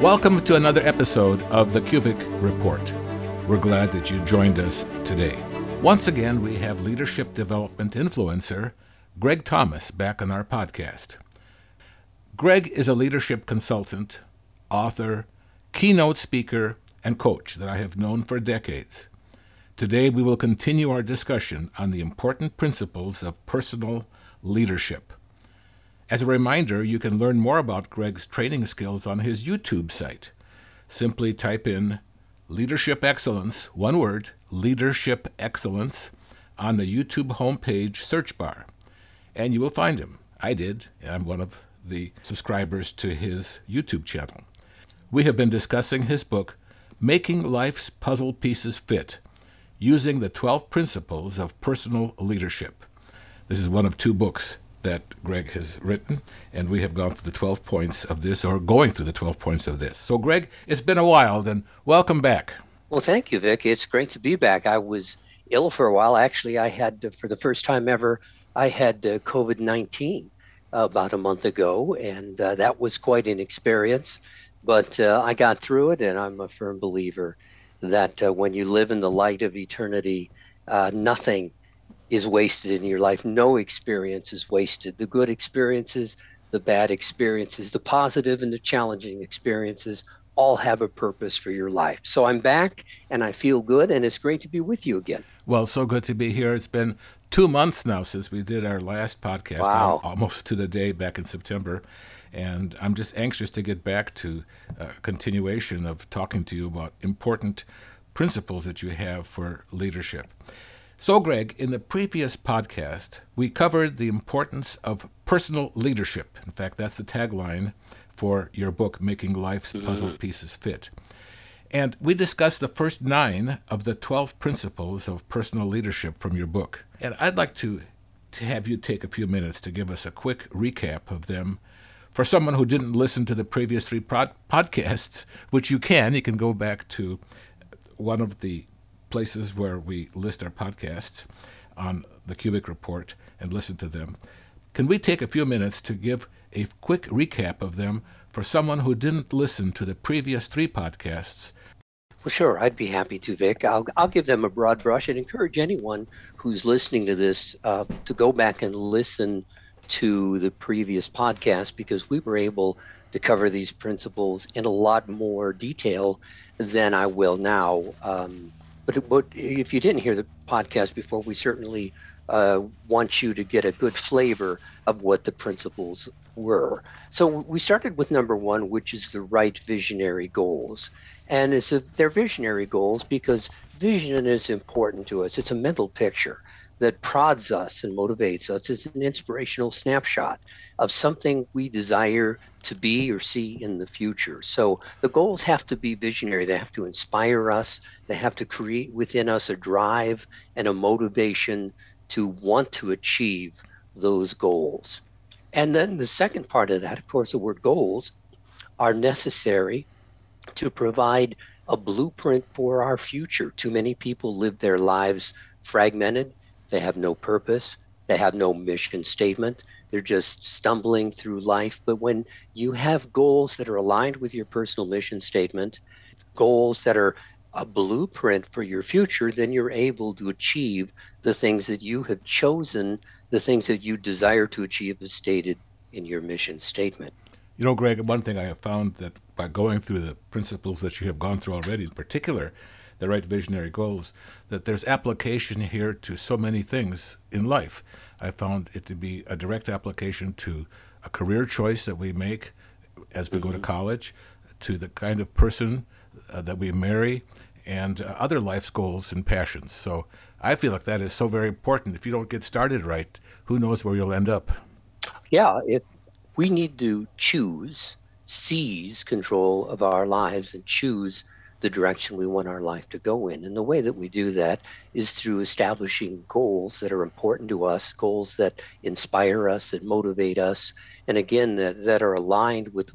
Welcome to another episode of the Kubik Report. We're glad that you joined us today. Once again, we have leadership development influencer Greg Thomas back on our podcast. Greg is a leadership consultant, author, keynote speaker, and coach that I have known for decades. Today, we will continue our discussion on the important principles of personal leadership. As a reminder, you can learn more about Greg's training skills on his YouTube site. Simply type in Leadership Excellence, one word, Leadership Excellence, on the YouTube homepage search bar, and you will find him. I did. I'm one of the subscribers to his YouTube channel. We have been discussing his book, Making Life's Puzzle Pieces Fit, using the 12 principles of personal leadership. This is one of two books that Greg has written, and we have gone through the 12 points of this, or going through the 12 points of this. So, Greg, it's been a while, then welcome back. Well, thank you, Vic. It's great to be back. I was ill for a while. Actually, I had, for the first time ever, I had uh, COVID 19 about a month ago, and uh, that was quite an experience. But uh, I got through it, and I'm a firm believer that uh, when you live in the light of eternity, uh, nothing is wasted in your life. No experience is wasted. The good experiences, the bad experiences, the positive and the challenging experiences all have a purpose for your life. So I'm back and I feel good, and it's great to be with you again. Well, so good to be here. It's been two months now since we did our last podcast, wow. almost to the day back in September. And I'm just anxious to get back to a continuation of talking to you about important principles that you have for leadership. So, Greg, in the previous podcast, we covered the importance of personal leadership. In fact, that's the tagline for your book, Making Life's mm-hmm. Puzzle Pieces Fit. And we discussed the first nine of the 12 principles of personal leadership from your book. And I'd like to, to have you take a few minutes to give us a quick recap of them for someone who didn't listen to the previous three pod- podcasts, which you can. You can go back to one of the places where we list our podcasts on the Kubik Report and listen to them. Can we take a few minutes to give a quick recap of them for someone who didn't listen to the previous three podcasts? Well, sure, I'd be happy to, Vic. I'll, I'll give them a broad brush and encourage anyone who's listening to this uh, to go back and listen to the previous podcast because we were able to cover these principles in a lot more detail than I will now. Um, but, but if you didn't hear the podcast before, we certainly uh, want you to get a good flavor of what the principles were. So we started with number one, which is the right visionary goals. And it's a, they're visionary goals because vision is important to us. It's a mental picture that prods us and motivates us. It's an inspirational snapshot of something we desire to be or see in the future. So the goals have to be visionary. They have to inspire us. They have to create within us a drive and a motivation to want to achieve those goals. And then the second part of that, of course, the word goals are necessary to provide a blueprint for our future. Too many people live their lives fragmented they have no purpose. They have no mission statement. They're just stumbling through life. But when you have goals that are aligned with your personal mission statement, goals that are a blueprint for your future, then you're able to achieve the things that you have chosen, the things that you desire to achieve as stated in your mission statement. You know, Greg, one thing I have found that by going through the principles that you have gone through already, in particular, the right visionary goals, that there's application here to so many things in life. I found it to be a direct application to a career choice that we make as we mm-hmm. go to mm-hmm. college, to the kind of person uh, that we marry, and uh, other life's goals and passions. So I feel like that is so very important. If you don't get started right, who knows where you'll end up? Yeah, if we need to choose, seize control of our lives and choose the direction we want our life to go in. And the way that we do that is through establishing goals that are important to us, goals that inspire us, that motivate us, and again, that, that are aligned with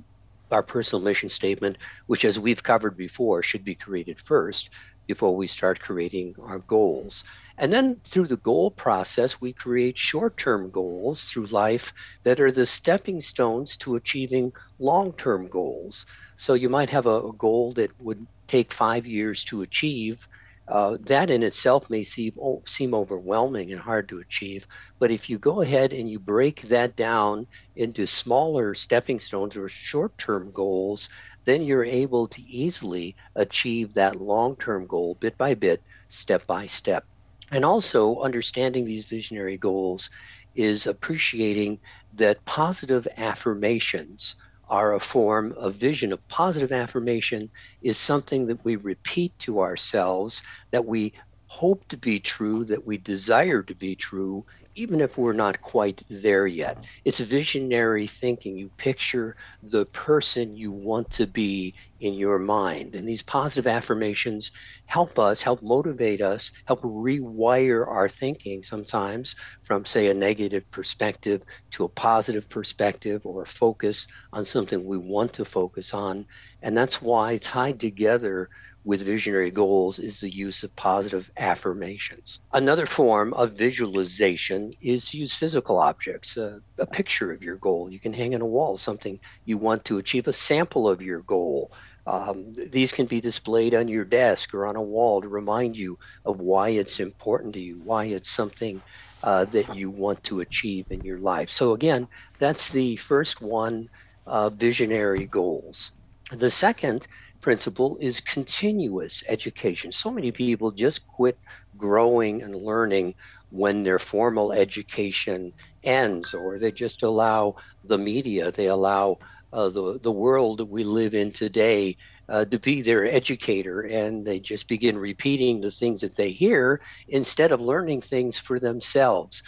our personal mission statement, which, as we've covered before, should be created first before we start creating our goals. And then through the goal process, we create short term goals through life that are the stepping stones to achieving long term goals. So you might have a, a, goal that would take five years to achieve. Uh, that in itself may seem, seem overwhelming and hard to achieve. But if you go ahead and you break that down into smaller stepping stones or short term goals, then you're able to easily achieve that long term goal bit by bit, step by step. And also, understanding these visionary goals is appreciating that positive affirmations are a form of vision. A positive affirmation is something that we repeat to ourselves, that we hope to be true, that we desire to be true, even if we're not quite there yet. It's visionary thinking. You picture the person you want to be in your mind. And these positive affirmations help us, help motivate us, help rewire our thinking sometimes from, say, a negative perspective to a positive perspective or a focus on something we want to focus on. And that's why tied together with visionary goals is the use of positive affirmations. Another form of visualization is to use physical objects, uh, a picture of your goal. You can hang on a wall something you want to achieve, a sample of your goal. Um, these can be displayed on your desk or on a wall to remind you of why it's important to you, why it's something uh, that you want to achieve in your life. So, again, that's the first one uh, visionary goals. The second principle is continuous education. So many people just quit growing and learning when their formal education ends, or they just allow the media, they allow uh, the, the world that we live in today uh, to be their educator, and they just begin repeating the things that they hear instead of learning things for themselves.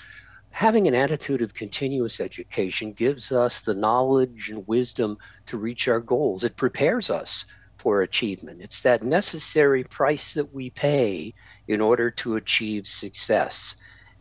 Having an attitude of continuous education gives us the knowledge and wisdom to reach our goals. It prepares us for achievement. It's that necessary price that we pay in order to achieve success.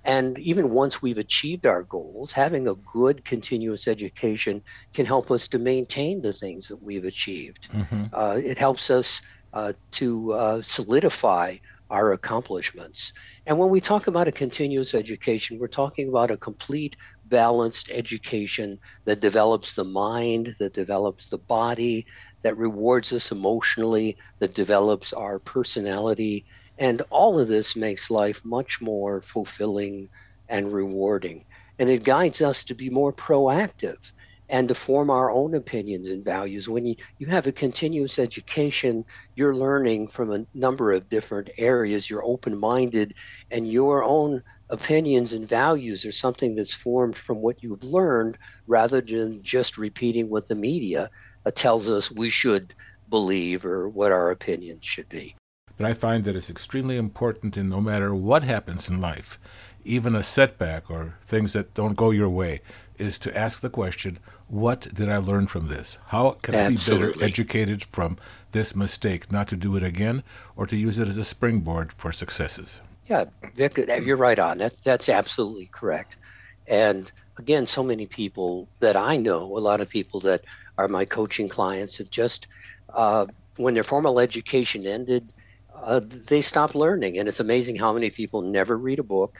And even once we've achieved our goals, having a good continuous education can help us to maintain the things that we've achieved. Mm-hmm. Uh, it helps us uh, to uh, solidify our accomplishments. And when we talk about a continuous education, we're talking about a complete, balanced education that develops the mind, that develops the body, that rewards us emotionally, that develops our personality. And all of this makes life much more fulfilling and rewarding. And it guides us to be more proactive and to form our own opinions and values. When you, you have a continuous education, you're learning from a number of different areas. You're open minded, and your own opinions and values are something that's formed from what you've learned rather than just repeating what the media Uh, tells us we should believe or what our opinions should be. But I find that it's extremely important in no matter what happens in life, even a setback or things that don't go your way, is to ask the question, what did I learn from this? How can Absolutely. I be better educated from this mistake, not to do it again, or to use it as a springboard for successes? Yeah, Vic, uh, you're right on. That, that's absolutely correct. And again, so many people that I know, a lot of people that are my coaching clients have just uh, when their formal education ended uh, they stopped learning. And it's amazing how many people never read a book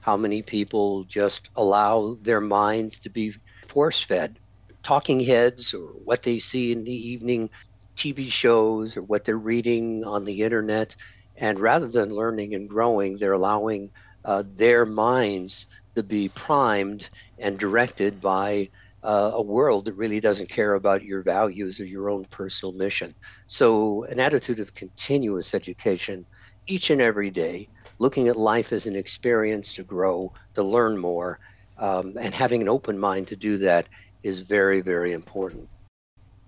how many people just allow their minds to be force fed talking heads or what they see in the evening tv shows or what they're reading on the internet. And rather than learning and growing they're allowing uh, their minds to be primed and directed by uh, a world that really doesn't care about your values or your own personal mission. So, an attitude of continuous education each and every day, looking at life as an experience to grow, to learn more, um, and having an open mind to do that is very, very important.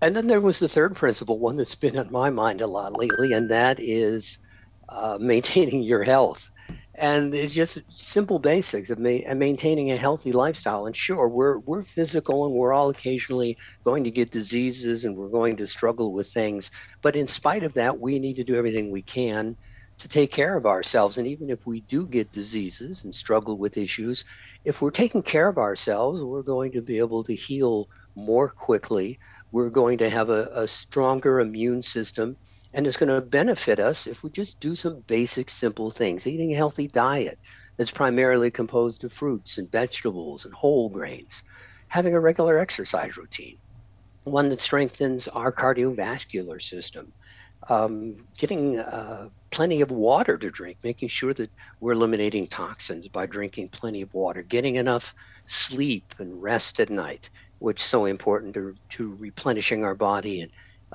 And then there was the third principle, one that's been on my mind a lot lately, and that is uh, maintaining your health and it's just simple basics of ma- uh, maintaining a healthy lifestyle. And sure, we're we're physical, and we're all occasionally going to get diseases, and we're going to struggle with things. But in spite of that, we need to do everything we can to take care of ourselves. And even if we do get diseases and struggle with issues, if we're taking care of ourselves, we're going to be able to heal more quickly. We're going to have a, a stronger immune system And it's going to benefit us if we just do some basic, simple things. Eating a healthy diet that's primarily composed of fruits and vegetables and whole grains. Having a regular exercise routine, one that strengthens our cardiovascular system. Um, getting uh, plenty of water to drink, making sure that we're eliminating toxins by drinking plenty of water, getting enough sleep and rest at night, which is so important to, to replenishing our body and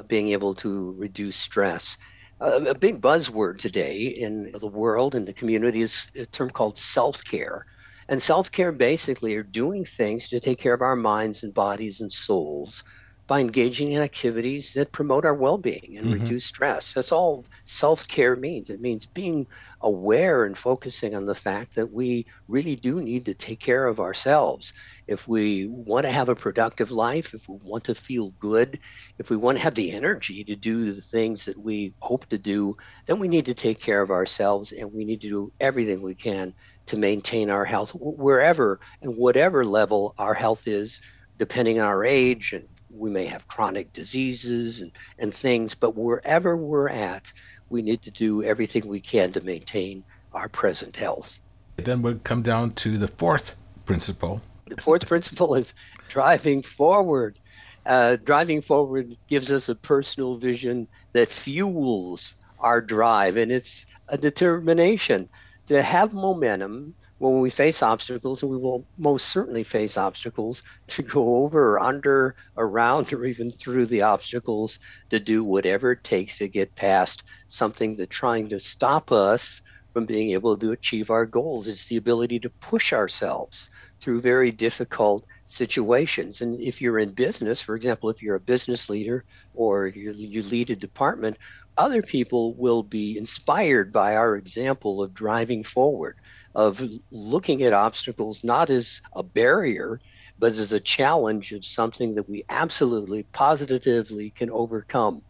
being able to reduce stress. Uh, a big buzzword today in the world and the community is a term called self care. And self care basically are doing things to take care of our minds and bodies and souls by engaging in activities that promote our well-being and mm-hmm. reduce stress. That's all self-care means. It means being aware and focusing on the fact that we really do need to take care of ourselves. If we want to have a productive life, if we want to feel good, if we want to have the energy to do the things that we hope to do, then we need to take care of ourselves and we need to do everything we can to maintain our health wherever and whatever level our health is depending on our age and we may have chronic diseases and, and things, but wherever we're at, we need to do everything we can to maintain our present health. Then we come down to the fourth principle. The fourth principle is driving forward. Uh, driving forward gives us a personal vision that fuels our drive, and it's a determination to have momentum when we face obstacles, we will most certainly face obstacles, to go over or under, around, or even through the obstacles to do whatever it takes to get past something that's trying to stop us from being able to achieve our goals. It's the ability to push ourselves through very difficult situations. And if you're in business, for example, if you're a business leader or you, you lead a department, other people will be inspired by our example of driving forward of looking at obstacles not as a barrier, but as a challenge of something that we absolutely, positively can overcome.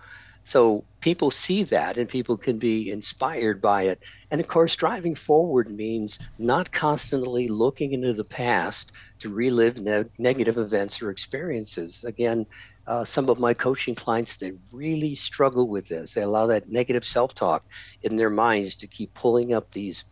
So people see that and people can be inspired by it. And of course, driving forward means not constantly looking into the past to relive ne- negative events or experiences. Again, uh, some of my coaching clients they really struggle with this they allow that negative self-talk in their minds to keep pulling up these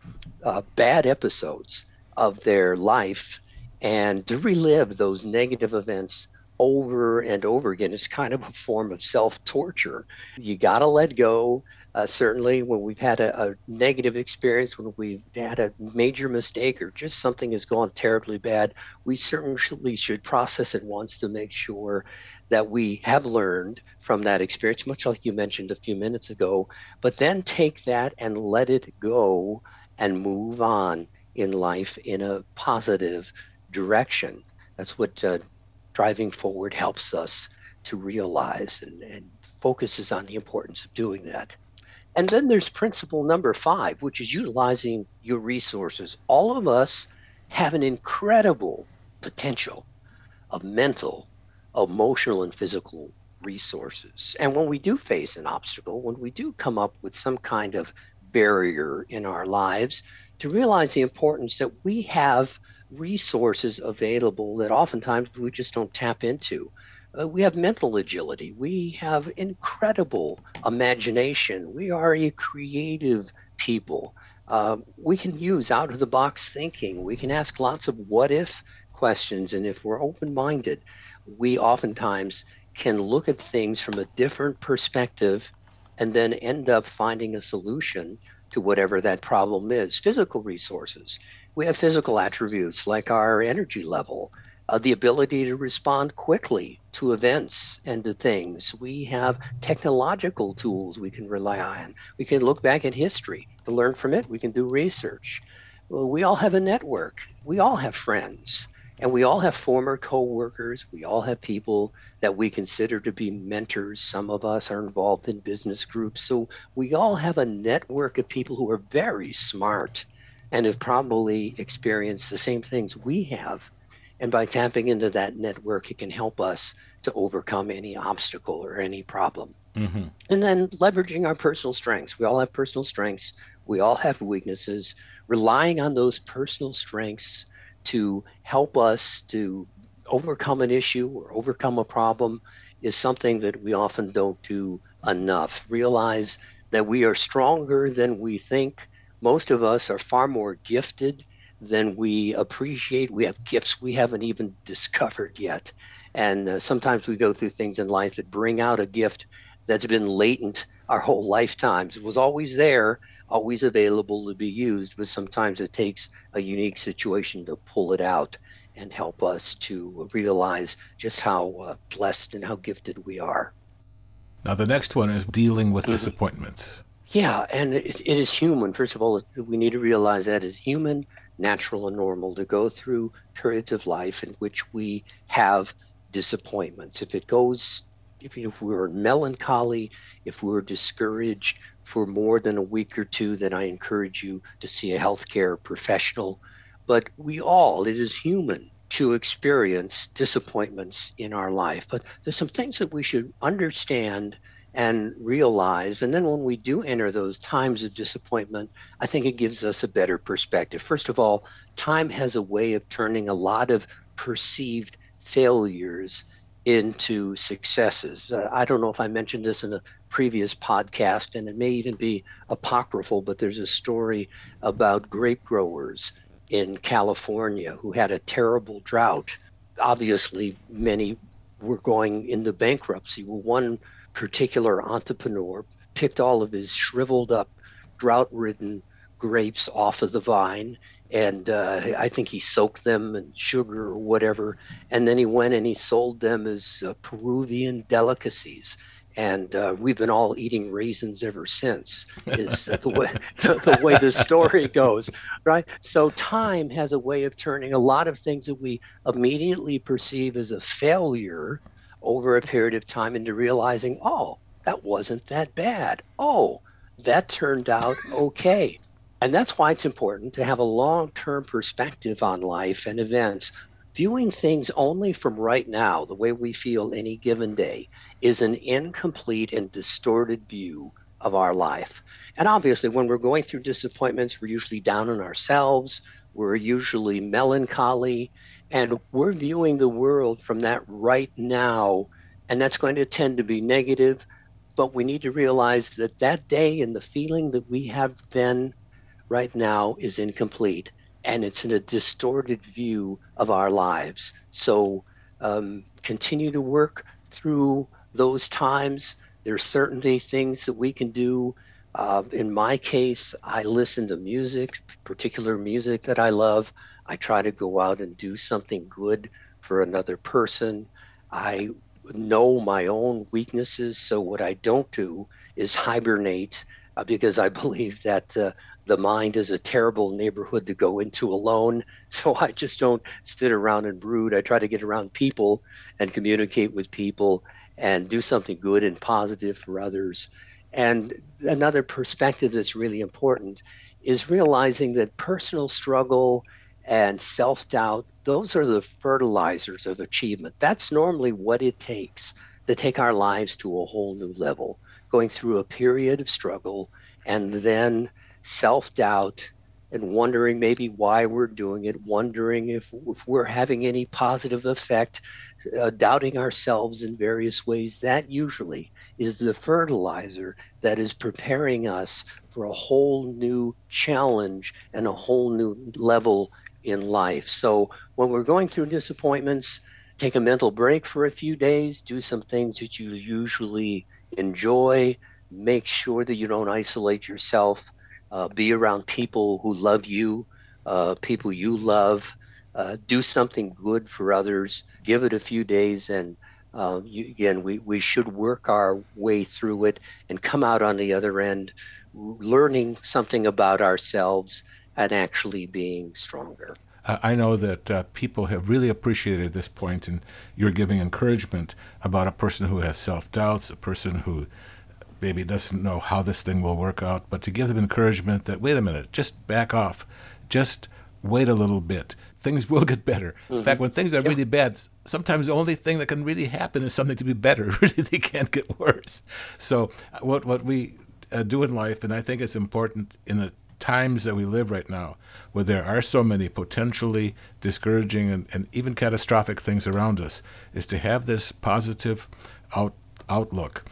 uh, bad episodes of their life and to relive those negative events over and over again. It's kind of a form of self-torture. You got to let go. Uh, certainly when we've had a, a, negative experience, when we've had a major mistake or just something has gone terribly bad, we certainly should process it once to make sure that we have learned from that experience, much like you mentioned a few minutes ago, but then take that and let it go and move on in life in a positive direction. That's what uh, driving forward helps us to realize and, and focuses on the importance of doing that. And then there's principle number five, which is utilizing your resources. All of us have an incredible potential of mental, emotional, and physical resources. And when we do face an obstacle, when we do come up with some kind of barrier in our lives, to realize the importance that we have resources available that oftentimes we just don't tap into. Uh, we have mental agility. We have incredible imagination. We are a creative people. Uh, we can use out of the box thinking. We can ask lots of what if questions. And if we're open minded, we oftentimes can look at things from a different perspective and then end up finding a solution to whatever that problem is. Physical resources. We have physical attributes like our energy level, uh, the ability to respond quickly to events and to things. We have technological tools we can rely on. We can look back at history to learn from it. We can do research. Well, we all have a network. We all have friends. And we all have former coworkers. We all have people that we consider to be mentors. Some of us are involved in business groups. So we all have a network of people who are very smart and have probably experienced the same things we have and by tapping into that network, it can help us to overcome any obstacle or any problem. Mm-hmm. And then leveraging our personal strengths. We all have personal strengths, we all have weaknesses. Relying on those personal strengths to help us to overcome an issue or overcome a problem is something that we often don't do enough. Realize that we are stronger than we think. Most of us are far more gifted than we appreciate. We have gifts we haven't even discovered yet. And uh, sometimes we go through things in life that bring out a gift that's been latent our whole lifetimes. It was always there, always available to be used, but sometimes it takes a unique situation to pull it out and help us to realize just how uh, blessed and how gifted we are. Now, the next one is dealing with mm-hmm. disappointments. Yeah, and it, it is human. First of all, we need to realize that it's human, natural, and normal to go through periods of life in which we have disappointments. If it goes, if, if we're melancholy, if we're discouraged for more than a week or two, then I encourage you to see a healthcare professional. But we all, it is human to experience disappointments in our life. But there's some things that we should understand and realize. And then when we do enter those times of disappointment, I think it gives us a better perspective. First of all, time has a way of turning a lot of perceived failures into successes. Uh, I don't know if I mentioned this in a previous podcast, and it may even be apocryphal, but there's a story about grape growers in California who had a terrible drought. Obviously, many were going into bankruptcy. Well, one particular entrepreneur picked all of his shriveled up, drought ridden grapes off of the vine. And uh, I think he soaked them in sugar or whatever. And then he went and he sold them as uh, Peruvian delicacies and uh, we've been all eating raisins ever since. Is the way the, the, way the story goes, right? So time has a way of turning a lot of things that we immediately perceive as a failure over a period of time into realizing, oh, that wasn't that bad. Oh, that turned out okay. And that's why it's important to have a long term perspective on life and events viewing things only from right now, the way we feel any given day, is an incomplete and distorted view of our life. And obviously, when we're going through disappointments, we're usually down on ourselves, we're usually melancholy, and we're viewing the world from that right now. And that's going to tend to be negative. But we need to realize that that day and the feeling that we have then, right now, is incomplete and it's in a distorted view of our lives. So um, continue to work through those times. There's certainly things that we can do. Uh, in my case, I listen to music, particular music that I love. I try to go out and do something good for another person. I know my own weaknesses, so what I don't do is hibernate uh, because I believe that uh, the mind is a terrible neighborhood to go into alone. So I just don't sit around and brood. I try to get around people and communicate with people and do something good and positive for others. And another perspective that's really important is realizing that personal struggle and self doubt, those are the fertilizers of achievement. That's normally what it takes to take our lives to a whole new level, going through a period of struggle and then self doubt and wondering maybe why we're doing it, wondering if, if we're having any positive effect, uh, doubting ourselves in various ways. That usually is the fertilizer that is preparing us for a whole new challenge and a whole new level in life. So when we're going through disappointments, take a mental break for a few days, do some things that you usually enjoy, make sure that you don't isolate yourself uh, be around people who love you, uh, people you love, uh, do something good for others, give it a few days, and uh, you, again, we, we should work our way through it and come out on the other end learning something about ourselves and actually being stronger. I know that uh, people have really appreciated this point, and you're giving encouragement about a person who has self doubts, a person who maybe doesn't know how this thing will work out, but to give them encouragement that, wait a minute, just back off. Just wait a little bit. Things will get better. Mm-hmm. In fact, mm-hmm. when things are really bad, sometimes the only thing that can really happen is something to be better. really, they can't get worse. So, uh, what, what we uh, do in life, and I think it's important in the times that we live right now, where there are so many potentially discouraging and, and even catastrophic things around us, is to have this positive out, outlook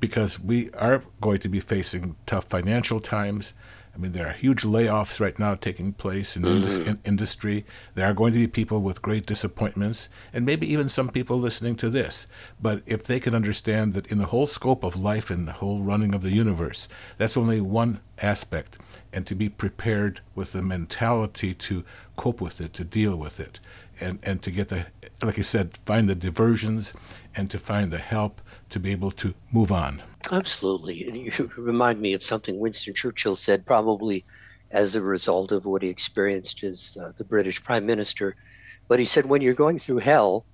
because we are going to be facing tough financial times. I mean, there are huge layoffs right now taking place in, mm-hmm. indus- in, industry. There are going to be people with great disappointments, and maybe even some people listening to this. But if they can understand that in the whole scope of life and the whole running of the universe, that's only one aspect, and to be prepared with the mentality to cope with it, to deal with it, and, and to get the, like I said, find the diversions and to find the help to be able to move on. Absolutely. You remind me of something Winston Churchill said, probably as a result of what he experienced as uh, the British Prime Minister. But he said, when you're going through hell,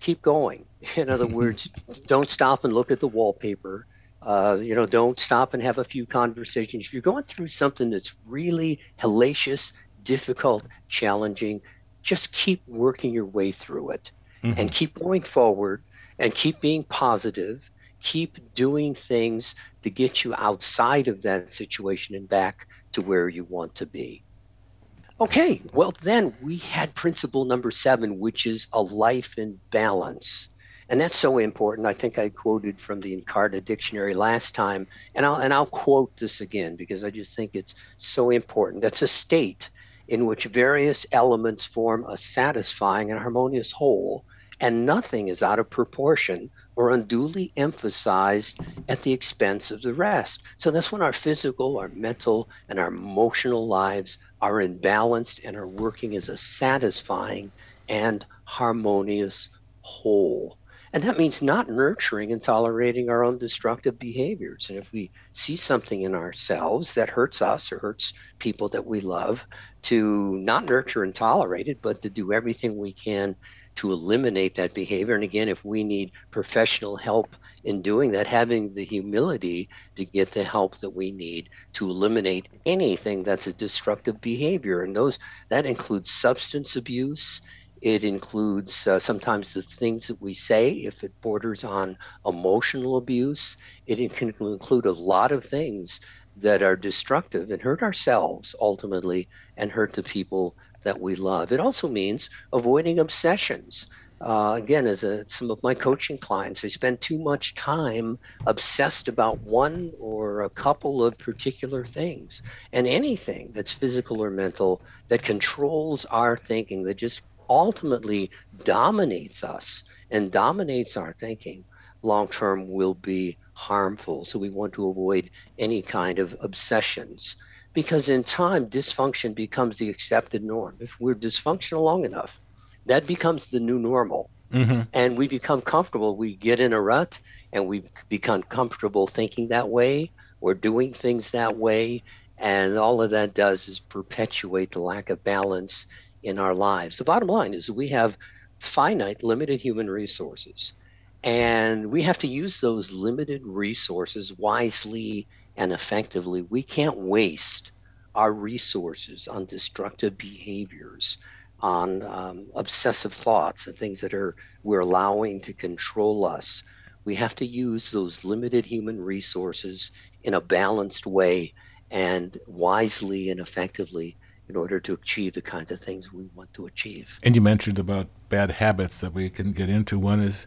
keep going. In other words, don't stop and look at the wallpaper. Uh, you know, don't stop and have a few conversations. If you're going through something that's really hellacious, difficult, challenging, just keep working your way through it mm-hmm. and keep going forward and keep being positive keep doing things to get you outside of that situation and back to where you want to be. Okay, well, then we had principle number seven, which is a life in balance. And that's so important. I think I quoted from the Encarta dictionary last time, and I'll, and I'll quote this again because I just think it's so important. That's a state in which various elements form a satisfying and harmonious whole, and nothing is out of proportion or unduly emphasized at the expense of the rest. So that's when our physical, our mental, and our emotional lives are in balance and are working as a satisfying and harmonious whole. And that means not nurturing and tolerating our own destructive behaviors. And if we see something in ourselves that hurts us or hurts people that we love, to not nurture and tolerate it, but to do everything we can to eliminate that behavior. And again, if we need professional help in doing that, having the humility to get the help that we need to eliminate anything that's a destructive behavior. And those that includes substance abuse. It includes uh, sometimes the things that we say, if it borders on emotional abuse. It can include a lot of things that are destructive and hurt ourselves ultimately and hurt the people that we love. It also means avoiding obsessions. Uh, again, as a, some of my coaching clients, they spend too much time obsessed about one or a couple of particular things. And anything that's physical or mental that controls our thinking, that just ultimately dominates us and dominates our thinking, long term will be harmful. So we want to avoid any kind of obsessions because in time dysfunction becomes the accepted norm. If we're dysfunctional long enough that becomes the new normal. Mm-hmm. and we become comfortable. We get in a rut and we become comfortable thinking that way or doing things that way. And all of that does is perpetuate the lack of balance in our lives. The bottom line is we have finite limited human resources. And we have to use those limited resources wisely and effectively. We can't waste our resources on destructive behaviors, on um, obsessive thoughts and things that are we're allowing to control us. We have to use those limited human resources in a balanced way and wisely and effectively in order to achieve the kinds of things we want to achieve. And you mentioned about bad habits that we can get into. One is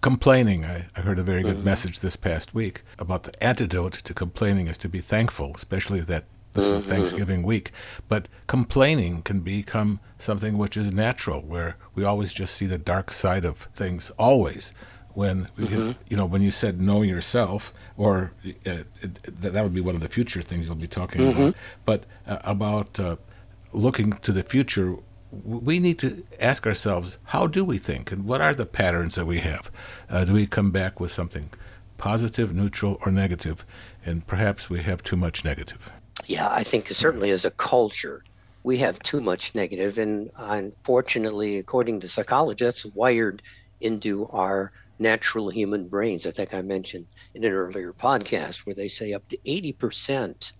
complaining. I, I, heard a very good mm-hmm. message this past week about the antidote to complaining is to be thankful, especially that this mm-hmm. is Thanksgiving week. But complaining can become something which is natural, where we always just see the dark side of things, always. When mm-hmm. you know, when you said know yourself, or uh, it, that would be one of the future things you'll be talking about. Mm-hmm. But uh, about uh, looking to the future, we need to ask ourselves how do we think and what are the patterns that we have? Uh, do we come back with something positive, neutral, or negative? And perhaps we have too much negative. Yeah, I think certainly as a culture, we have too much negative, and unfortunately, according to psychologists, wired into our natural human brains. I think I mentioned in an earlier podcast where they say up to 80%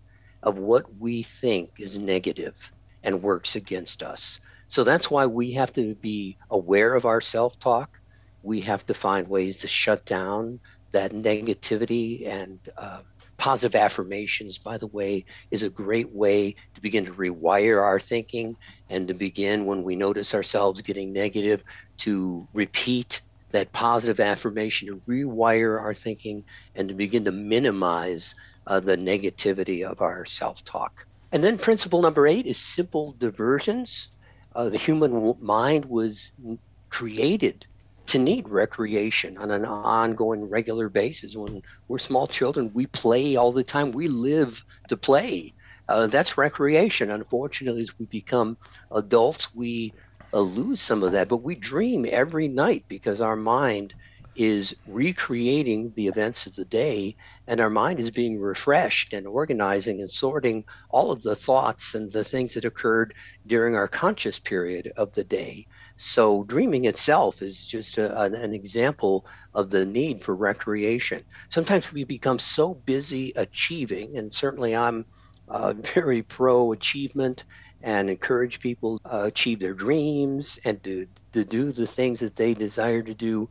of what we think is negative and works against us. So that's why we have to be aware of our self talk. We have to find ways to shut down that negativity and uh, positive affirmations, by the way, is a great way to begin to rewire our thinking and to begin when we notice ourselves getting negative to repeat that positive affirmation to rewire our thinking and to begin to minimize uh, the negativity of our self talk. And then principle number eight is simple diversions. Uh, the human mind was created to need recreation on an ongoing, regular basis. When we're small children, we play all the time. We live to play. Uh, that's recreation. Unfortunately, as we become adults, we uh, lose some of that. But we dream every night because our mind is recreating the events of the day, and our mind is being refreshed and organizing and sorting all of the thoughts and the things that occurred during our conscious period of the day. So, dreaming itself is just a, an, an example of the need for recreation. Sometimes we become so busy achieving, and certainly I'm uh, very pro achievement and encourage people uh, achieve their dreams and to, to do the things that they desire to do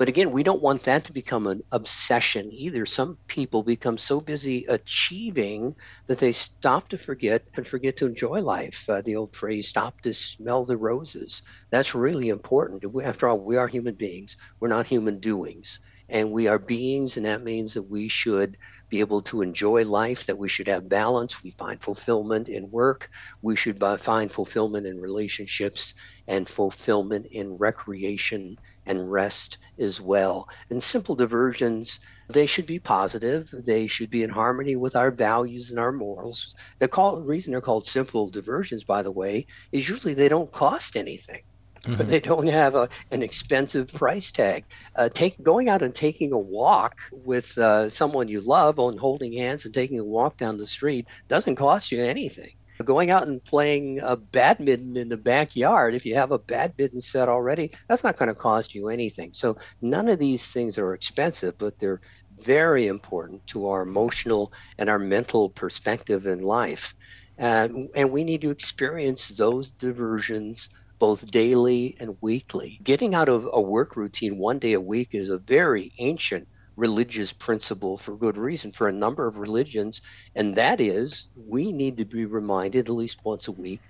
but again, we don't want that to become an obsession either. Some people become so busy achieving that they stop to forget and forget to enjoy life. Uh, the old phrase, stop to smell the roses. That's really important. After all, we are human beings, we're not human doings. And we are beings, and that means that we should be able to enjoy life, that we should have balance. We find fulfillment in work. We should find fulfillment in relationships and fulfillment in recreation and rest as well. And simple diversions, they should be positive. They should be in harmony with our values and our morals. The call, reason they're called simple diversions, by the way, is usually they don't cost anything. Mm-hmm. They don't have a, an expensive price tag. Uh, take going out and taking a walk with uh, someone you love, on holding hands and taking a walk down the street doesn't cost you anything. Going out and playing a badminton in the backyard, if you have a badminton set already, that's not going to cost you anything. So none of these things are expensive, but they're very important to our emotional and our mental perspective in life. and we need to experience those diversions both daily and weekly. Getting out of a work routine one day a week is a very ancient religious principle for good reason for a number of religions, and that is we need to be reminded at least once a week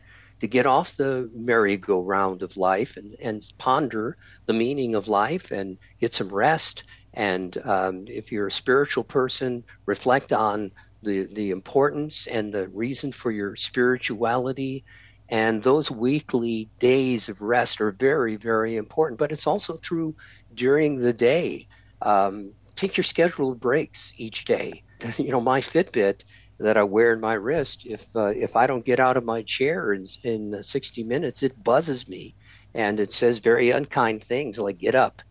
to get off the merry-go-round of life and, and ponder the meaning of life and get some rest. And um, if you're a spiritual person, reflect on the, the importance and the reason for your spirituality. And those weekly days of rest are very, very important. But it's also true during the day. Um, take your scheduled breaks each day. You know, my Fitbit that I wear in my wrist, if uh, if I don't get out of my chair in, in 60 minutes, it buzzes me, and it says very unkind things like "get up"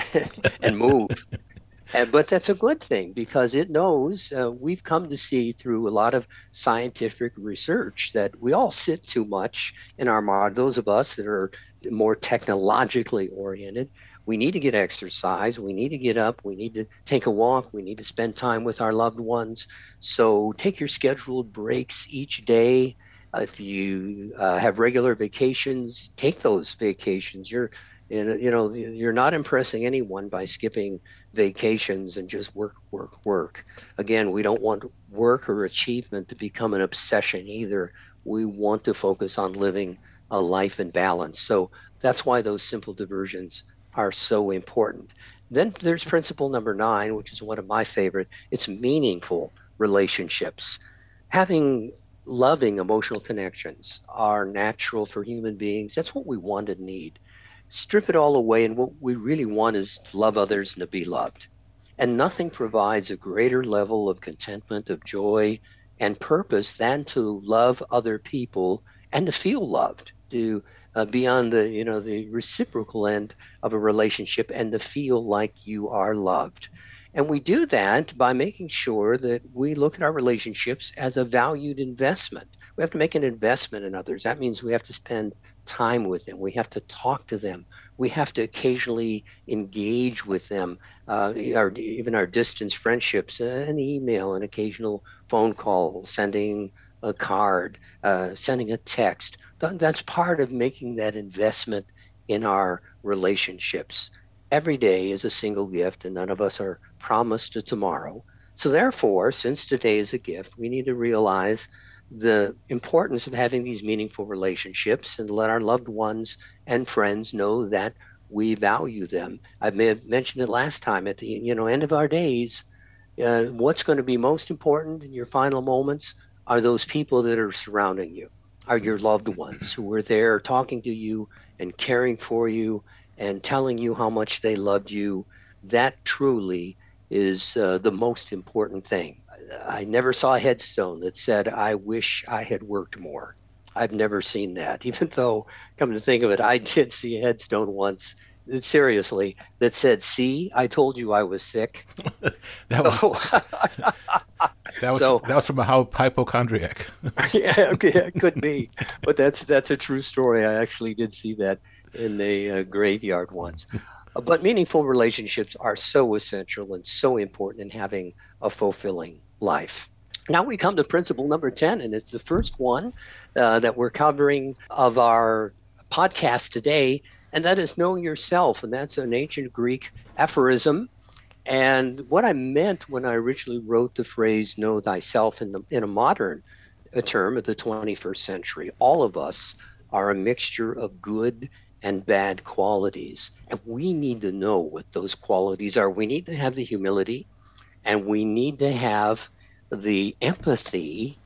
and move. and, but that's a good thing because it knows uh, we've come to see through a lot of scientific research that we all sit too much in our mind. Those of us that are more technologically oriented, we need to get exercise. We need to get up. We need to take a walk. We need to spend time with our loved ones. So take your scheduled breaks each day. If you uh, have regular vacations, take those vacations. You're, you know, you're not impressing anyone by skipping vacations and just work, work, work. Again, we don't want work or achievement to become an obsession either. We want to focus on living a life in balance. So that's why those simple diversions are so important. Then there's principle number nine, which is one of my favorite. It's meaningful relationships. Having loving emotional connections are natural for human beings. That's what we want and need. Strip it all away, and what we really want is to love others and to be loved. And nothing provides a greater level of contentment, of joy, and purpose than to love other people and to feel loved, to uh, beyond the you know the reciprocal end of a relationship and to feel like you are loved. And we do that by making sure that we look at our relationships as a valued investment. We have to make an investment in others. That means we have to spend time with them. We have to talk to them. We have to occasionally engage with them uh, our, even our distance friendships uh, an email an occasional phone call sending a card uh, sending a text that's part of making that investment in our relationships. Every day is a single gift, and none of us are promised a tomorrow. So, therefore, since today is a gift, we need to realize the importance of having these meaningful relationships and let our loved ones and friends know that we value them. I may have mentioned it last time at the you know end of our days. Uh, what's going to be most important in your final moments are those people that are surrounding you, are your loved ones who were there talking to you and caring for you and telling you how much they loved you. That truly is uh, the most important thing. I never saw a headstone that said, I wish I had worked more. I've never seen that, even though, come to think of it, I did see a headstone once. Seriously, that said, "See, I told you I was sick." that was that was so, that was from a hypochondriac. yeah, okay, it could be, but that's that's a true story. I actually did see that in the uh, graveyard once. But meaningful relationships are so essential and so important in having a fulfilling life. Now we come to principle number 10, and it's the first one uh, that we're covering of our podcast today, and that is know yourself. And that's an ancient Greek aphorism. And what I meant when I originally wrote the phrase know thyself in, the, in a modern a term of the 21st century, all of us are a mixture of good and bad qualities. And we need to know what those qualities are. We need to have the humility and we need to have the empathy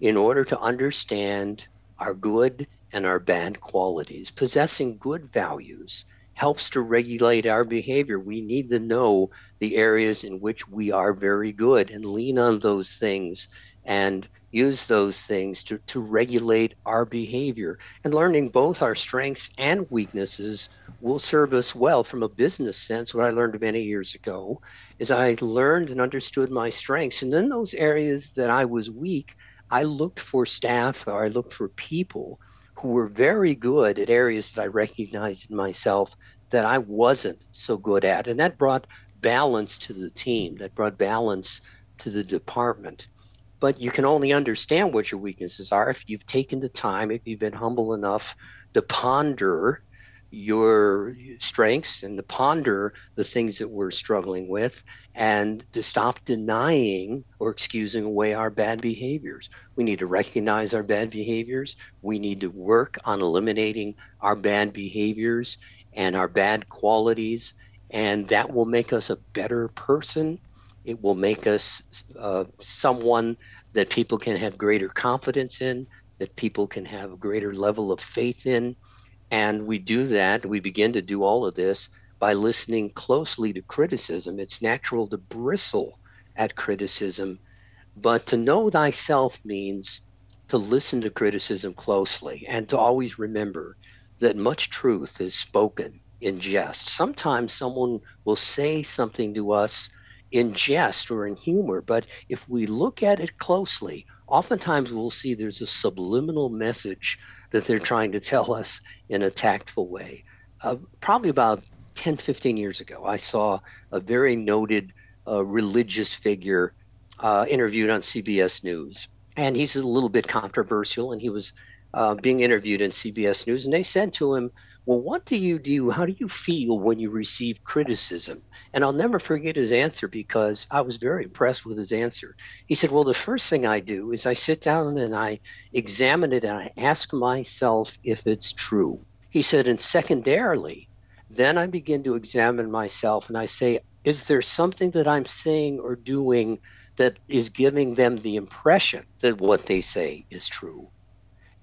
in order to understand our good and our bad qualities. Possessing good values helps to regulate our behavior. We need to know the areas in which we are very good and lean on those things and use those things to, to regulate our behavior. And learning both our strengths and weaknesses will serve us well from a business sense. What I learned many years ago is I learned and understood my strengths. And then those areas that I was weak, I looked for staff or I looked for people who were very good at areas that I recognized in myself that I wasn't so good at. And that brought balance to the team, that brought balance to the department but you can only understand what your weaknesses are if you've taken the time, if you've been humble enough to ponder your strengths and to ponder the things that we're struggling with and to stop denying or excusing away our bad behaviors. We need to recognize our bad behaviors. We need to work on eliminating our bad behaviors and our bad qualities, and that will make us a better person it will make us uh, someone that people can have greater confidence in, that people can have a greater level of faith in. And we do that, we begin to do all of this by listening closely to criticism. It's natural to bristle at criticism, but to know thyself means to listen to criticism closely and to always remember that much truth is spoken in jest. Sometimes someone will say something to us in jest or in humor. But if we look at it closely, oftentimes we'll see there's a subliminal message that they're trying to tell us in a tactful way. Uh, probably about 10, 15 years ago, I saw a very noted uh, religious figure uh, interviewed on CBS News. And he's a little bit controversial, and he was uh, being interviewed in CBS News. And they said to him, Well, what do you do? How do you feel when you receive criticism? And I'll never forget his answer because I was very impressed with his answer. He said, Well, the first thing I do is I sit down and I examine it and I ask myself if it's true. He said, And secondarily, then I begin to examine myself and I say, Is there something that I'm saying or doing that is giving them the impression that what they say is true?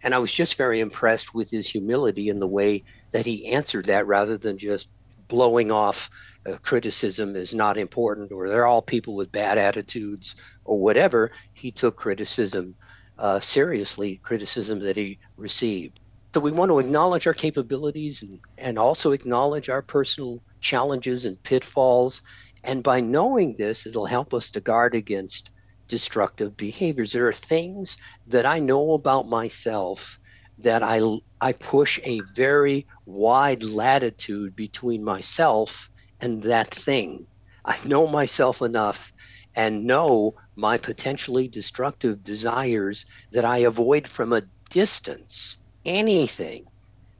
And I was just very impressed with his humility in the way that he answered that rather than just blowing off uh, criticism is not important or they're all people with bad attitudes or whatever. He took criticism uh, seriously, criticism that he received. So we want to acknowledge our capabilities and, and also acknowledge our personal challenges and pitfalls. And by knowing this, it'll help us to guard against destructive behaviors. There are things that I know about myself that I, I push a very wide latitude between myself and that thing. I know myself enough and know my potentially destructive desires that I avoid from a distance anything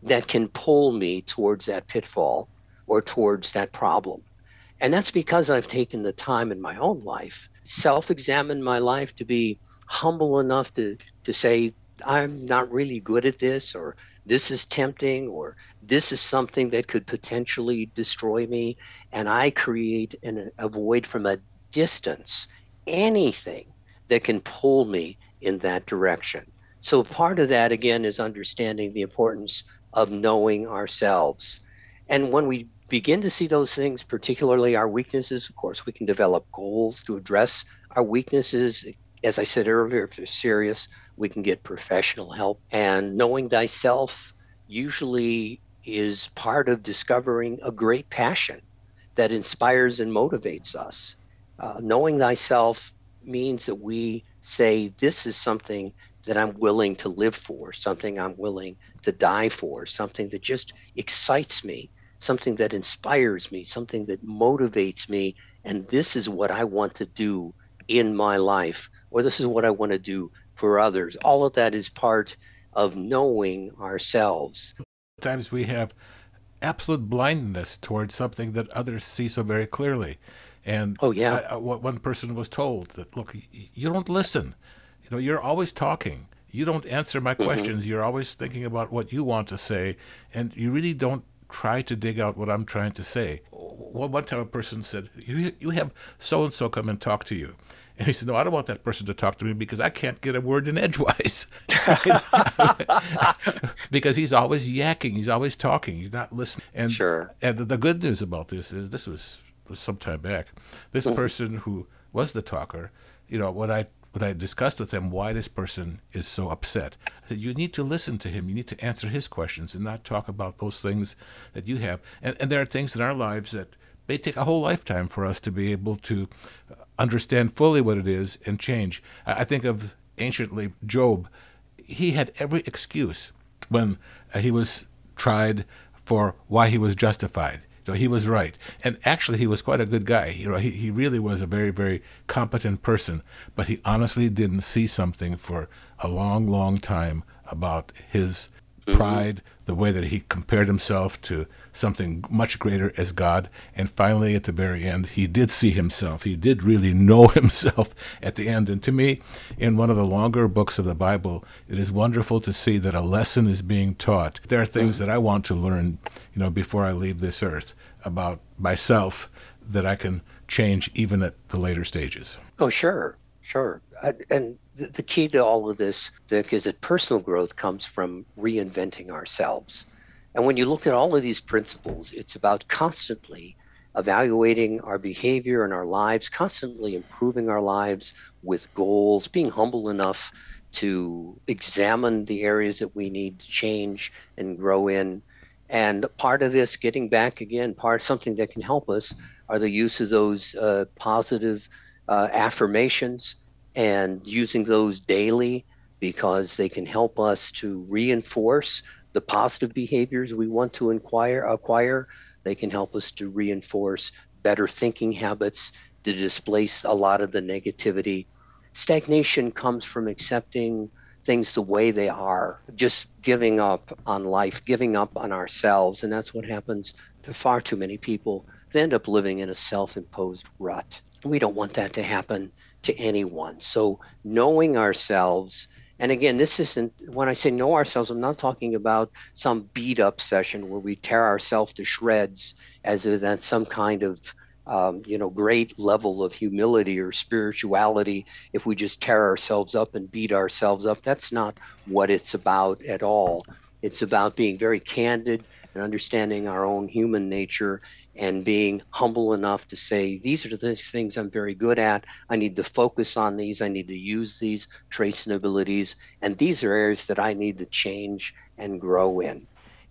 that can pull me towards that pitfall or towards that problem. And that's because I've taken the time in my own life self examined my life, to be humble enough to, to say, I'm not really good at this, or this is tempting, or this is something that could potentially destroy me, and I create and avoid from a distance anything that can pull me in that direction. So, part of that, again, is understanding the importance of knowing ourselves. And when we begin to see those things, particularly our weaknesses, of course, we can develop goals to address our weaknesses. As I said earlier, if they're serious, we can get professional help. And knowing thyself usually is part of discovering a great passion that inspires and motivates us. Uh, knowing thyself means that we say, This is something that I'm willing to live for, something I'm willing to die for, something that just excites me, something that inspires me, something that motivates me. And this is what I want to do in my life, or this is what I want to do for others. All of that is part of knowing ourselves. Sometimes we have absolute blindness towards something that others see so very clearly. And oh yeah, I, I, one person was told that look, you don't listen. You know, you're always talking. You don't answer my mm-hmm. questions. You're always thinking about what you want to say, and you really don't try to dig out what I'm trying to say. Well, one time a person said, "You, you have so and so come and talk to you." And he said, No, I don't want that person to talk to me because I can't get a word in edgewise. because he's always yakking, he's always talking, he's not listening. And, sure. and the good news about this is this was some time back. This mm-hmm. person who was the talker, you know, when I when I discussed with him why this person is so upset, I said, you need to listen to him. You need to answer his questions and not talk about those things that you have. And, and there are things in our lives that may take a whole lifetime for us to be able to understand fully what it is and change. I, think of anciently Job. He had every excuse when uh, he was tried for why he was justified. So he was right. And actually, he was quite a good guy. You know, he, he really was a very, very competent person. But he honestly didn't see something for a long, long time about his mm-hmm. pride, the way that he compared himself to something much greater as God. And finally, at the very end, he did see himself. He did really know himself at the end. And to me, in one of the longer books of the Bible, it is wonderful to see that a lesson is being taught. There are things that I want to learn, you know, before I leave this earth about myself that I can change even at the later stages. Oh, sure, sure. And the key to all of this, Vic, is that personal growth comes from reinventing ourselves. And when you look at all of these principles, it's about constantly evaluating our behavior and our lives, constantly improving our lives with goals, being humble enough to examine the areas that we need to change and grow in, and part of this, getting back again, part something that can help us are the use of those uh, positive uh, affirmations and using those daily because they can help us to reinforce the positive behaviors we want to inquire, acquire. They can help us to reinforce better thinking habits to displace a lot of the negativity. Stagnation comes from accepting things the way they are, just giving up on life, giving up on ourselves. And that's what happens to far too many people. They end up living in a self imposed rut. We don't want that to happen to anyone. So, knowing ourselves, and again, this isn't, when I say know ourselves, I'm not talking about some beat up session where we tear ourselves to shreds as if that's some kind of um, you know, great level of humility or spirituality if we just tear ourselves up and beat ourselves up. That's not what it's about at all. It's about being very candid and understanding our own human nature and being humble enough to say, these are the things I'm very good at. I need to focus on these. I need to use these traits and abilities. And these are areas that I need to change and grow in.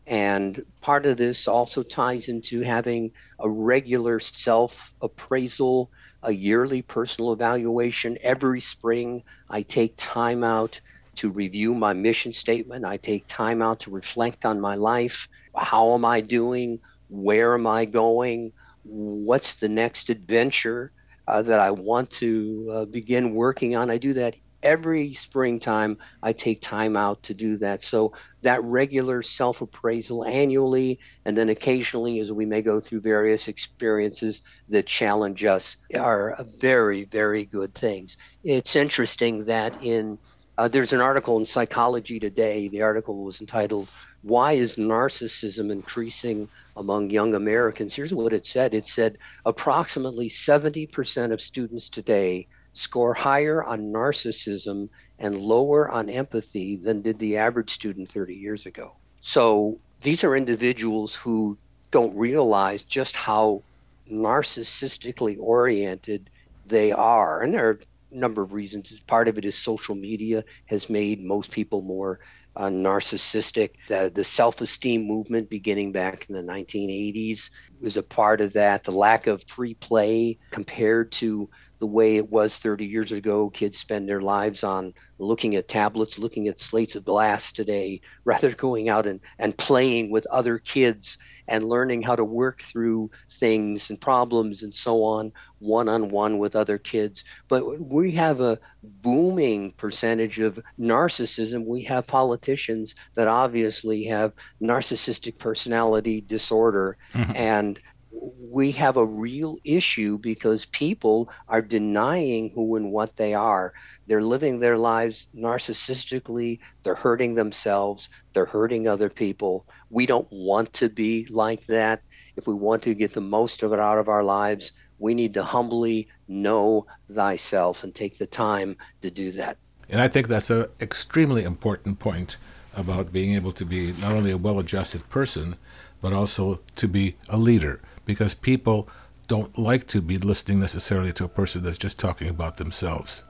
And part of this also ties into having a regular self appraisal, a yearly personal evaluation. Every spring, I take time out to review my mission statement. I take time out to reflect on my life. How am I doing? Where am I going? What's the next adventure uh, that I want to uh, begin working on? I do that every springtime I take time out to do that. So that regular self-appraisal annually and then occasionally as we may go through various experiences that challenge us are very very good things. It's interesting that in uh, there's an article in Psychology Today. The article was entitled "Why is Narcissism Increasing Among Young Americans?" Here's what it said. It said approximately 70% of students today score higher on narcissism and lower on empathy than did the average student 30 years ago. So these are individuals who don't realize just how narcissistically oriented they are. And there are number of reasons. Part of it is social media has made most people more uh, narcissistic. The, the self esteem movement beginning back in the 1980s was a part of that. The lack of free play compared to the way it was 30 years ago. Kids spend their lives on looking at tablets, looking at slates of glass today, rather going out and, and playing with other kids and learning how to work through things and problems and so on, one on one with other kids. But we have a booming percentage of narcissism. We have politicians that obviously have narcissistic personality disorder. Mm-hmm. And we have a real issue because people are denying who and what they are. They're living their lives narcissistically, they're hurting themselves, they're hurting other people. We don't want to be like that. If we want to get the most of it out of our lives, we need to humbly know thyself and take the time to do that. And I think that's an extremely important point about being able to be not only a well adjusted person, but also to be a leader because people don't like to be listening necessarily to a person that's just talking about themselves.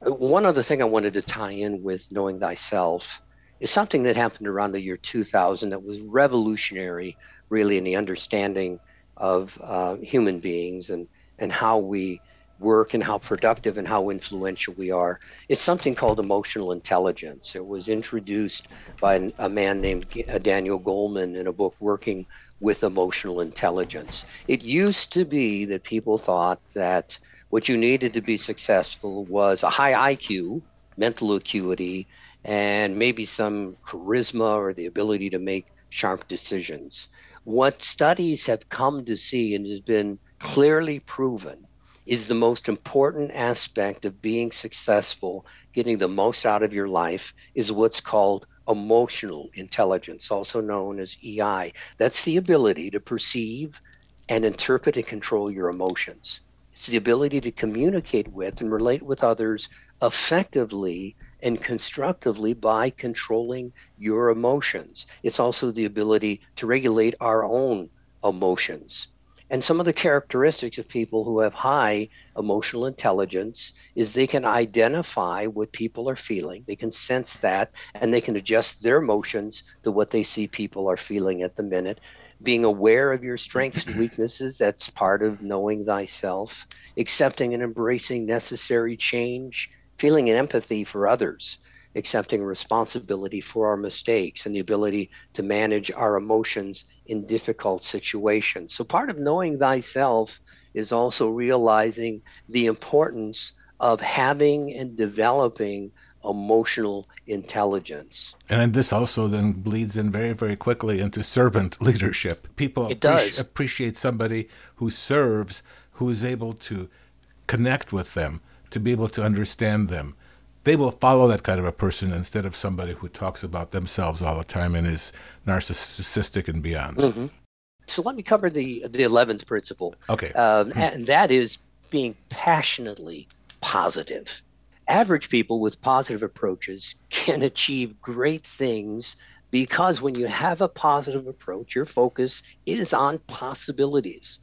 One other thing I wanted to tie in with knowing thyself is something that happened around the year 2000 that was revolutionary, really, in the understanding of uh, human beings and, and how we work and how productive and how influential we are. It's something called emotional intelligence. It was introduced by a man named Daniel Goleman in a book, Working with emotional intelligence. It used to be that people thought that what you needed to be successful was a high IQ, mental acuity, and maybe some charisma or the ability to make sharp decisions. What studies have come to see and has been clearly proven is the most important aspect of being successful, getting the most out of your life, is what's called emotional intelligence, also known as EI. That's the ability to perceive and interpret and control your emotions. It's the ability to communicate with and relate with others effectively and constructively by controlling your emotions. It's also the ability to regulate our own emotions. And some of the characteristics of people who have high emotional intelligence is they can identify what people are feeling, they can sense that, and they can adjust their emotions to what they see people are feeling at the minute. Being aware of your strengths and weaknesses, that's part of knowing thyself. Accepting and embracing necessary change, feeling an empathy for others accepting responsibility for our mistakes and the ability to manage our emotions in difficult situations. So, part of knowing thyself is also realizing the importance of having and developing emotional intelligence. And this also then bleeds in very, very quickly into servant leadership. People appreci- appreciate somebody who serves, who is able to connect with them, to be able to understand them, they will follow that kind of a person instead of somebody who talks about themselves all the time and is narcissistic and beyond. Mm-hmm. So let me cover the the eleventh principle. Okay, um, mm-hmm. and that is being passionately positive. Average people with positive approaches can achieve great things because when you have a positive approach, your focus is on possibilities.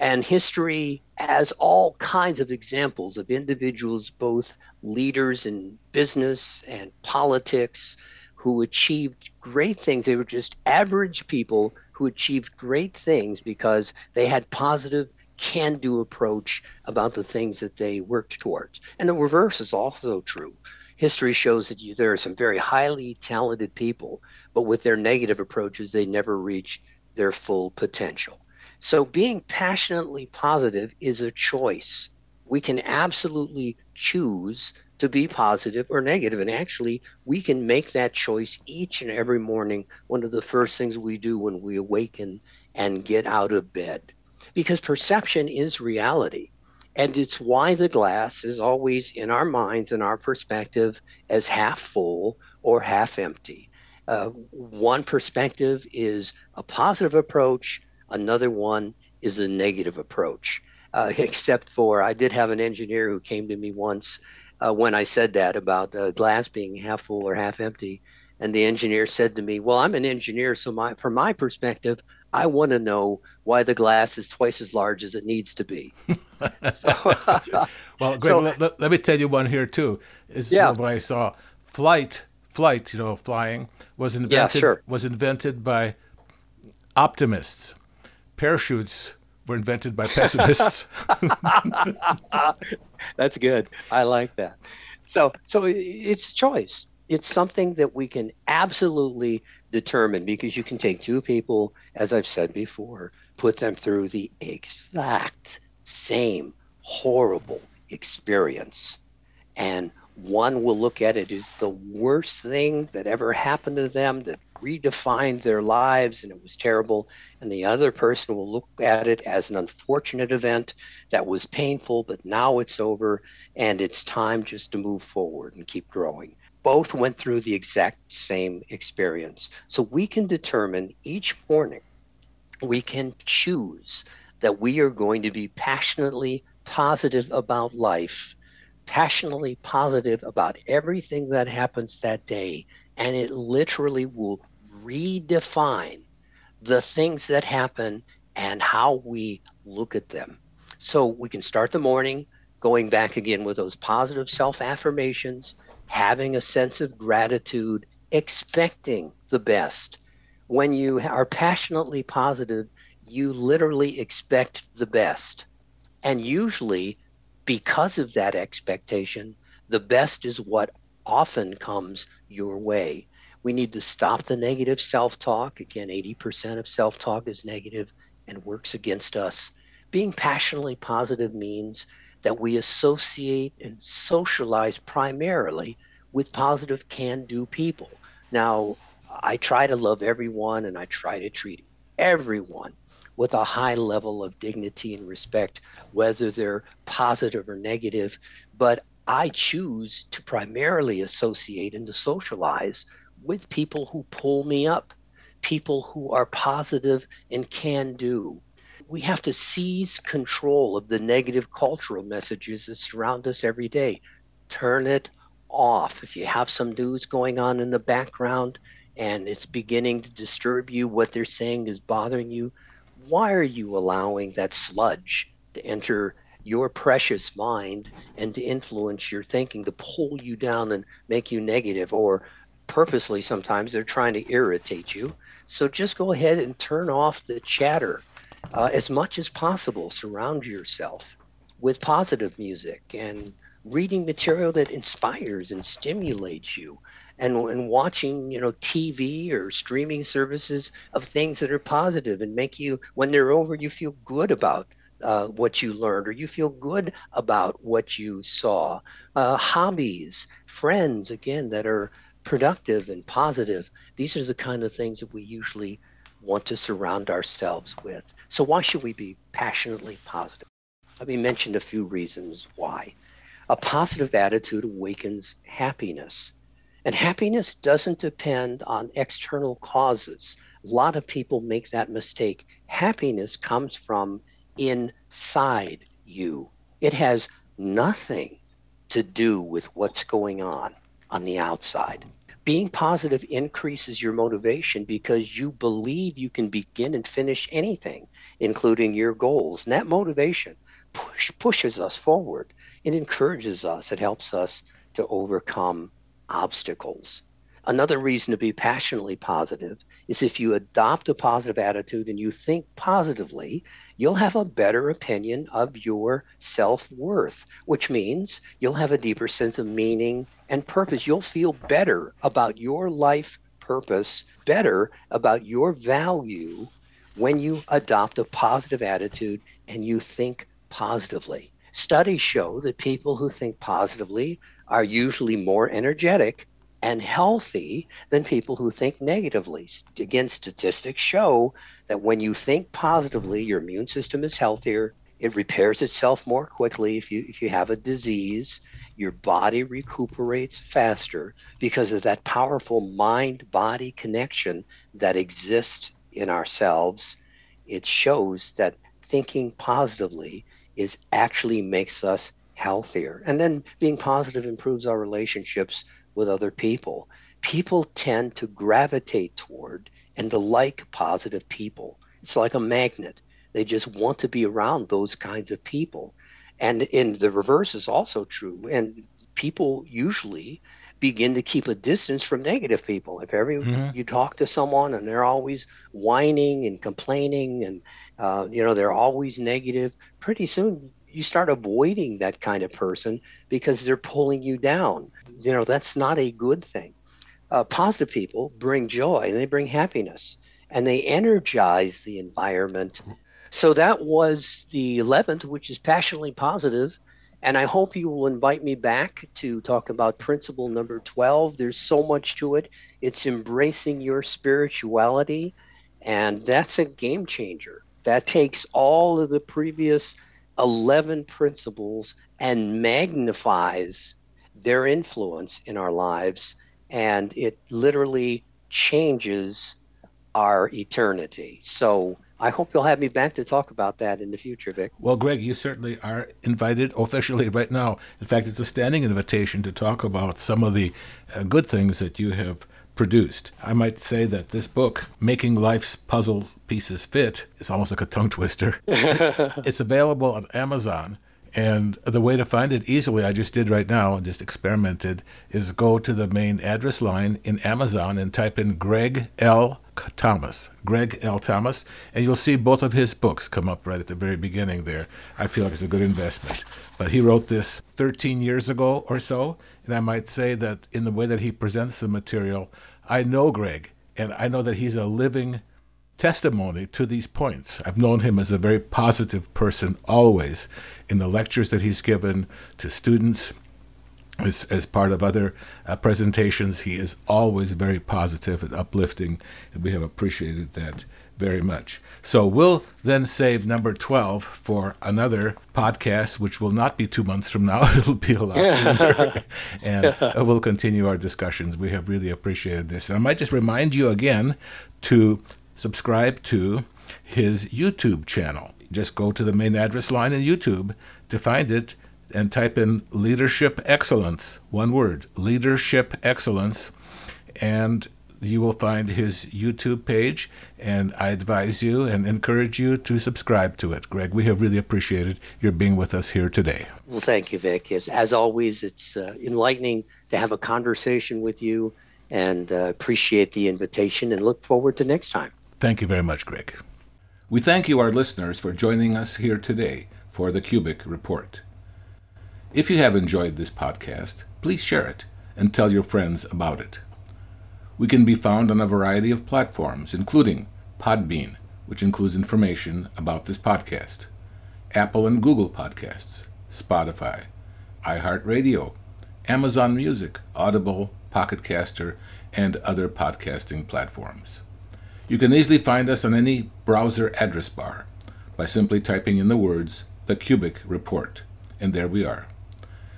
And history has all kinds of examples of individuals, both leaders in business and politics, who achieved great things. They were just average people who achieved great things because they had positive can do approach about the things that they worked towards. And the reverse is also true. History shows that you, there are some very highly talented people, but with their negative approaches, they never reach their full potential. So being passionately positive is a choice. We can absolutely choose to be positive or negative. And actually, we can make that choice each and every morning. One of the first things we do when we awaken and get out of bed. Because perception is reality. And it's why the glass is always in our minds and our perspective as half full or half empty. Uh, one perspective is a positive approach, another one is a negative approach. Uh, except for I did have an engineer who came to me once uh, when I said that about uh, glass being half full or half empty. And the engineer said to me, "Well, I'm an engineer, so my from my perspective, I want to know why the glass is twice as large as it needs to be." well, Greg, so, let, let, me tell you one here too. Is yeah. what I saw flight, flight, you know, flying was invented yeah, sure. was invented by optimists. Parachutes were invented by pessimists. That's good. I like that. So, so it's choice. It's something that we can absolutely determine because you can take two people, as I've said before, put them through the exact same horrible experience, and one will look at it as the worst thing that ever happened to them that redefined their lives and it was terrible. And the other person will look at it as an unfortunate event that was painful, but now it's over and it's time just to move forward and keep growing. Both went through the exact same experience. So we can determine each morning, we can choose that we are going to be passionately positive about life passionately positive about everything that happens that day, and it literally will redefine the things that happen and how we look at them. So we can start the morning going back again with those positive self affirmations, having a sense of gratitude, expecting the best. When you are passionately positive, you literally expect the best. And usually because of that expectation, the best is what often comes your way. We need to stop the negative self talk. Again, 80% of self talk is negative and works against us. Being passionately positive means that we associate and socialize primarily with positive can do people. Now, I try to love everyone and I try to treat everyone with a high level of dignity and respect, whether they're positive or negative. But I choose to primarily associate and to socialize with people who pull me up, people who are positive and can do. We have to seize control of the negative cultural messages that surround us every day. Turn it off. If you have some news going on in the background and it's beginning to disturb you, what they're saying is bothering you, why are you allowing that sludge to enter your precious mind and to influence your thinking to pull you down and make you negative or purposely sometimes they're trying to irritate you. So just go ahead and turn off the chatter uh, as much as possible. Surround yourself with positive music and reading material that inspires and stimulates you and, and watching you know tv or streaming services of things that are positive and make you when they're over you feel good about uh, what you learned or you feel good about what you saw. Uh, hobbies friends again that are productive and positive these are the kind of things that we usually want to surround ourselves with. So why should we be passionately positive? Let me mention a few reasons why. A positive attitude awakens happiness. And happiness doesn't depend on external causes. A lot of people make that mistake. Happiness comes from inside you, it has nothing to do with what's going on on the outside. Being positive increases your motivation because you believe you can begin and finish anything, including your goals. And that motivation push, pushes us forward. It encourages us, it helps us to overcome obstacles. Another reason to be passionately positive is if you adopt a positive attitude and you think positively, you'll have a better opinion of your self worth, which means you'll have a deeper sense of meaning and purpose. You'll feel better about your life purpose, better about your value when you adopt a positive attitude and you think positively. Studies show that people who think positively are usually more energetic and healthy than people who think negatively. Again, statistics show that when you think positively, your immune system is healthier. It repairs itself more quickly if you if you have a disease. Your body recuperates faster because of that powerful mind-body connection that exists in ourselves. It shows that thinking positively is actually makes us healthier. And then being positive improves our relationships with other people. People tend to gravitate toward and to like positive people. It's like a magnet. They just want to be around those kinds of people. And in the reverse is also true. And people usually begin to keep a distance from negative people. If ever mm-hmm. you talk to someone and they're always whining and complaining and uh, you know they're always negative, pretty soon you start avoiding that kind of person because they're pulling you down. You know, that's not a good thing. Uh, positive people bring joy and they bring happiness and they energize the environment. So that was the 11th, which is passionately. And I hope you will invite me back to talk about principle number 12. There's so much to it. It's embracing your spirituality, and that's a game changer. That takes all of the previous 11 principles and magnifies their influence in our lives. And it literally changes our eternity. So I hope you'll have me back to talk about that in the future, Vic. Well, Greg, you certainly are invited officially right now. In fact, it's a standing invitation to talk about some of the uh, good things that you have produced. I might say that this book, Making Life's Puzzle Pieces Fit, is almost like a tongue twister. it's available on Amazon. And the way to find it easily, I just did right now and just experimented, is go to the main address line in Amazon and type in Greg L. Thomas, Greg L. Thomas, and you'll see both of his books come up right at the very beginning there. I feel like it's a good investment. But he wrote this 13 years ago or so, and I might say that in the way that he presents the material, I know Greg, and I know that he's a living testimony to these points. I've known him as a very positive person always in the lectures that he's given to students. As, as part of other uh, presentations, he is always very positive and uplifting, and we have appreciated that very much. So we'll then save number 12 for another podcast, which will not be two months from now. It'll be a lot sooner. and we'll continue our discussions. We have really appreciated this. And I might just remind you again to subscribe to his YouTube channel. Just go to the main address line in YouTube to find it and type in Leadership Excellence, one word, Leadership Excellence. And you will find his YouTube page, and I advise you and encourage you to subscribe to it. Greg, we have really appreciated your being with us here today. Well, thank you, Vic. As, as always, it's uh, enlightening to have a conversation with you, and uh, appreciate the invitation and look forward to next time. Thank you very much, Greg. We thank you, our listeners, for joining us here today for the Kubik Report. If you have enjoyed this podcast, please share it and tell your friends about it. We can be found on a variety of platforms, including Podbean, which includes information about this podcast, Apple and Google Podcasts, Spotify, iHeartRadio, Amazon Music, Audible, Pocketcaster, and other podcasting platforms. You can easily find us on any browser address bar by simply typing in the words The Kubik Report, and there we are.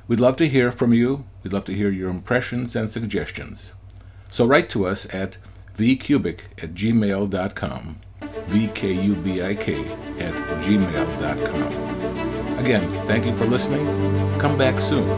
We'd love to hear from you. We'd love to hear your impressions and suggestions. So write to us at vkubik at gmail.com, V-K-U-B-I-K at gmail.com. Again, thank you for listening. Come back soon.